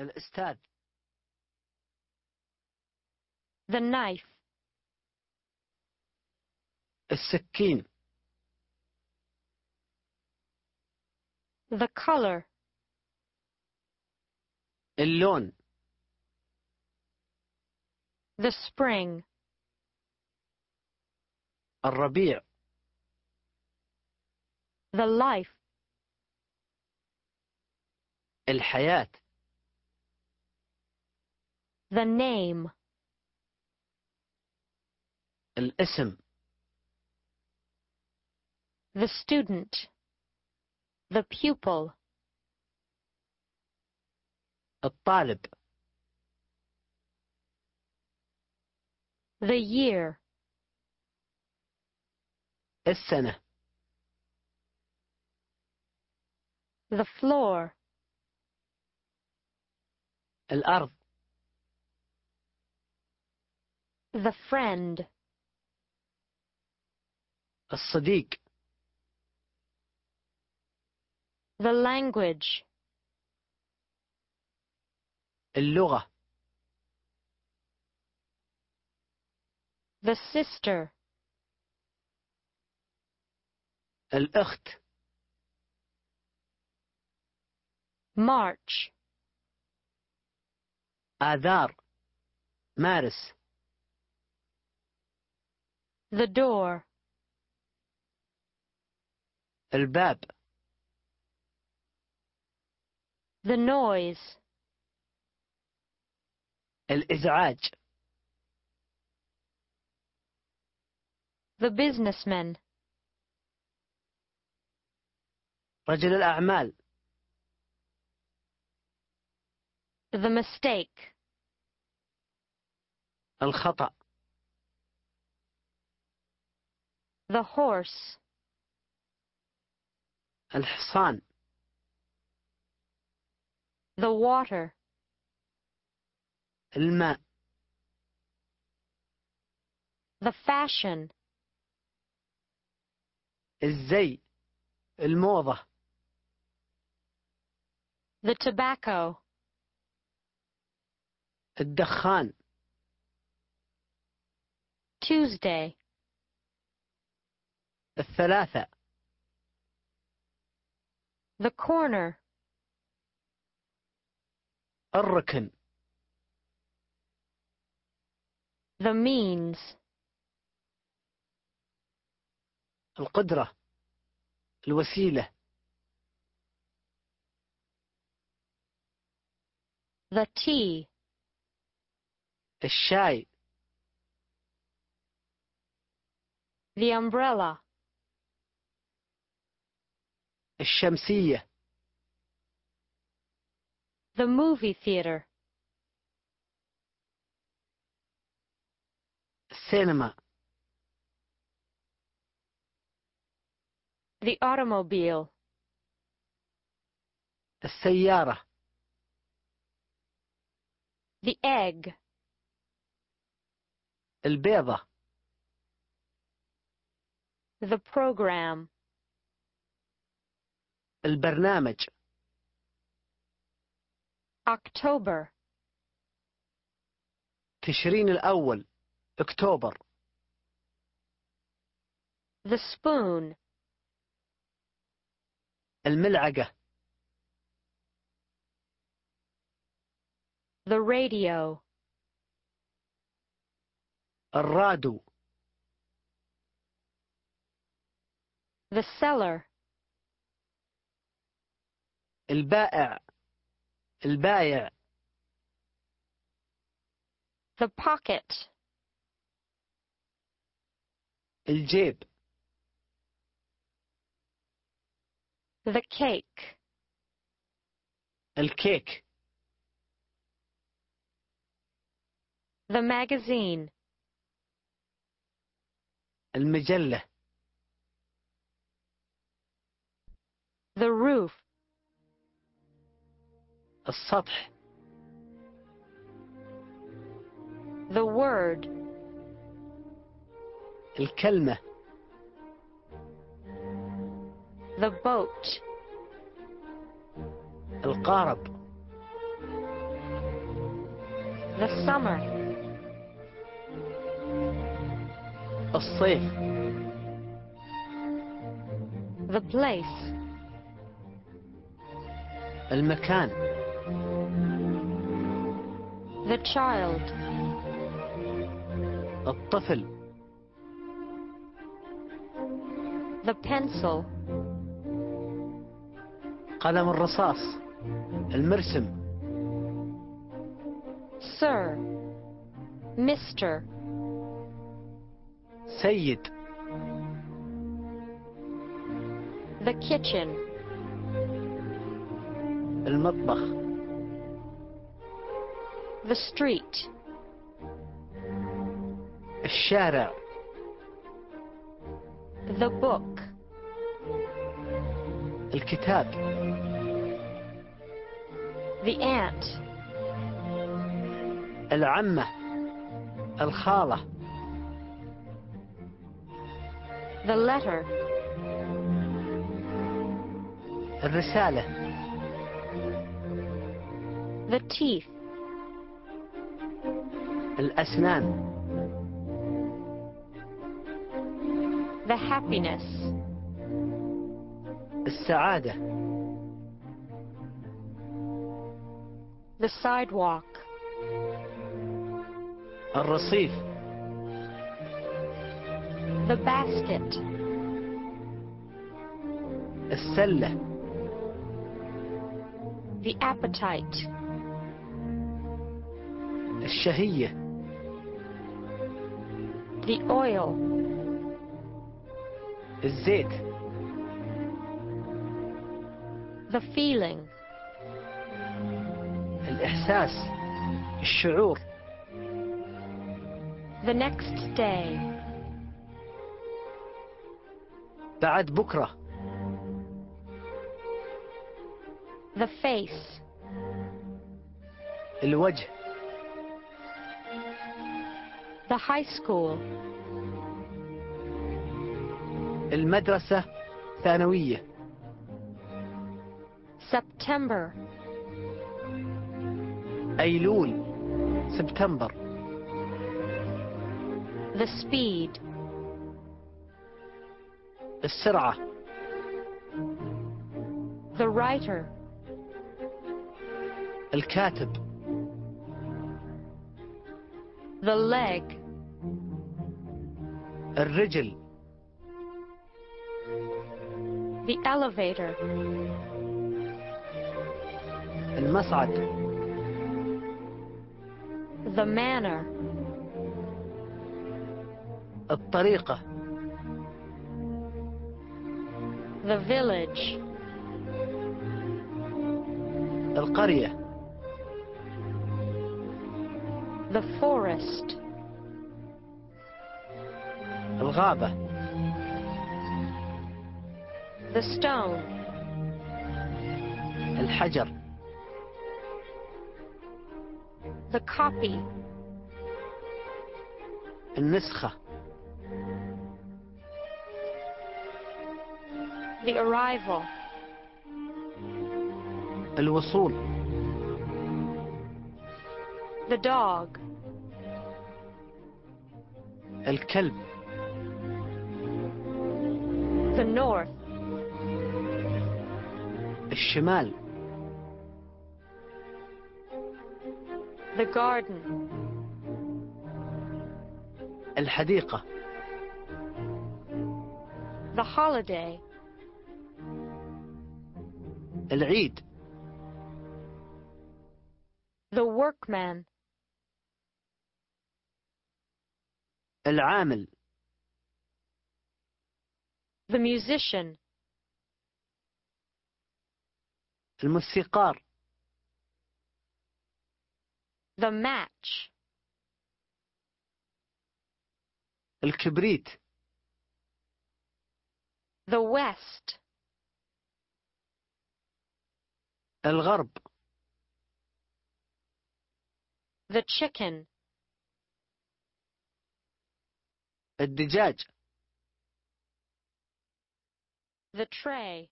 الأستاذ the knife, السكين the color, اللون the spring, الربيع the life, الحياة the name, الاسم the student, the pupil, الطالب the year, السنة the floor, الأرض the friend, الصديق the language, اللغة the sister, الأخت March, آذار مارس the door, الباب the noise, الإزعاج the businessman, رجل الأعمال the mistake, الخطأ the horse, الحصان the water, الماء the fashion, الزي الموضة the tobacco, الدخان Tuesday, الثلاثة the corner, الركن the means, القدرة الوسيلة the tea, الشاي the umbrella, الشمسية the movie theater, السينما the automobile, السيارة the egg, البيضة the program, البرنامج. October, تشرين الأول أكتوبر. The spoon, الملعقة. The radio, الرادو the cellar, البائع البايع the pocket, الجيب the cake, الكيك the magazine, المجلة the roof, السطح the word, الكلمة the boat, القارب The summer. الصيف The place. المكان The child. الطفل The pencil. قلم الرصاص المرسم Sir. Mr. سيد The kitchen. المطبخ The street. الشارع The book. الكتاب The aunt. العمة الخالة The letter. الرسالة The teeth. الأسنان The happiness. السعادة The sidewalk. الرصيف The basket. السلة The appetite. الشهية The oil. الزيت The feeling. الإحساس الشعور The next day. بعد بكرة The face. الوجه The high school. المدرسة ثانوية September. أيلول سبتمبر The speed. السرعة The writer. الكاتب The leg. الرجل The elevator. المصعد The manner. الطريقة The village. القرية The forest. الغابة The stone. الحجر The copy. النسخة The arrival. الوصول The dog. الكلب The north. الشمال The garden. الحديقة The holiday. العيد The workman. العامل The musician. الموسيقار The match. الكبريت The west. الغرب The chicken. الدجاج The tray.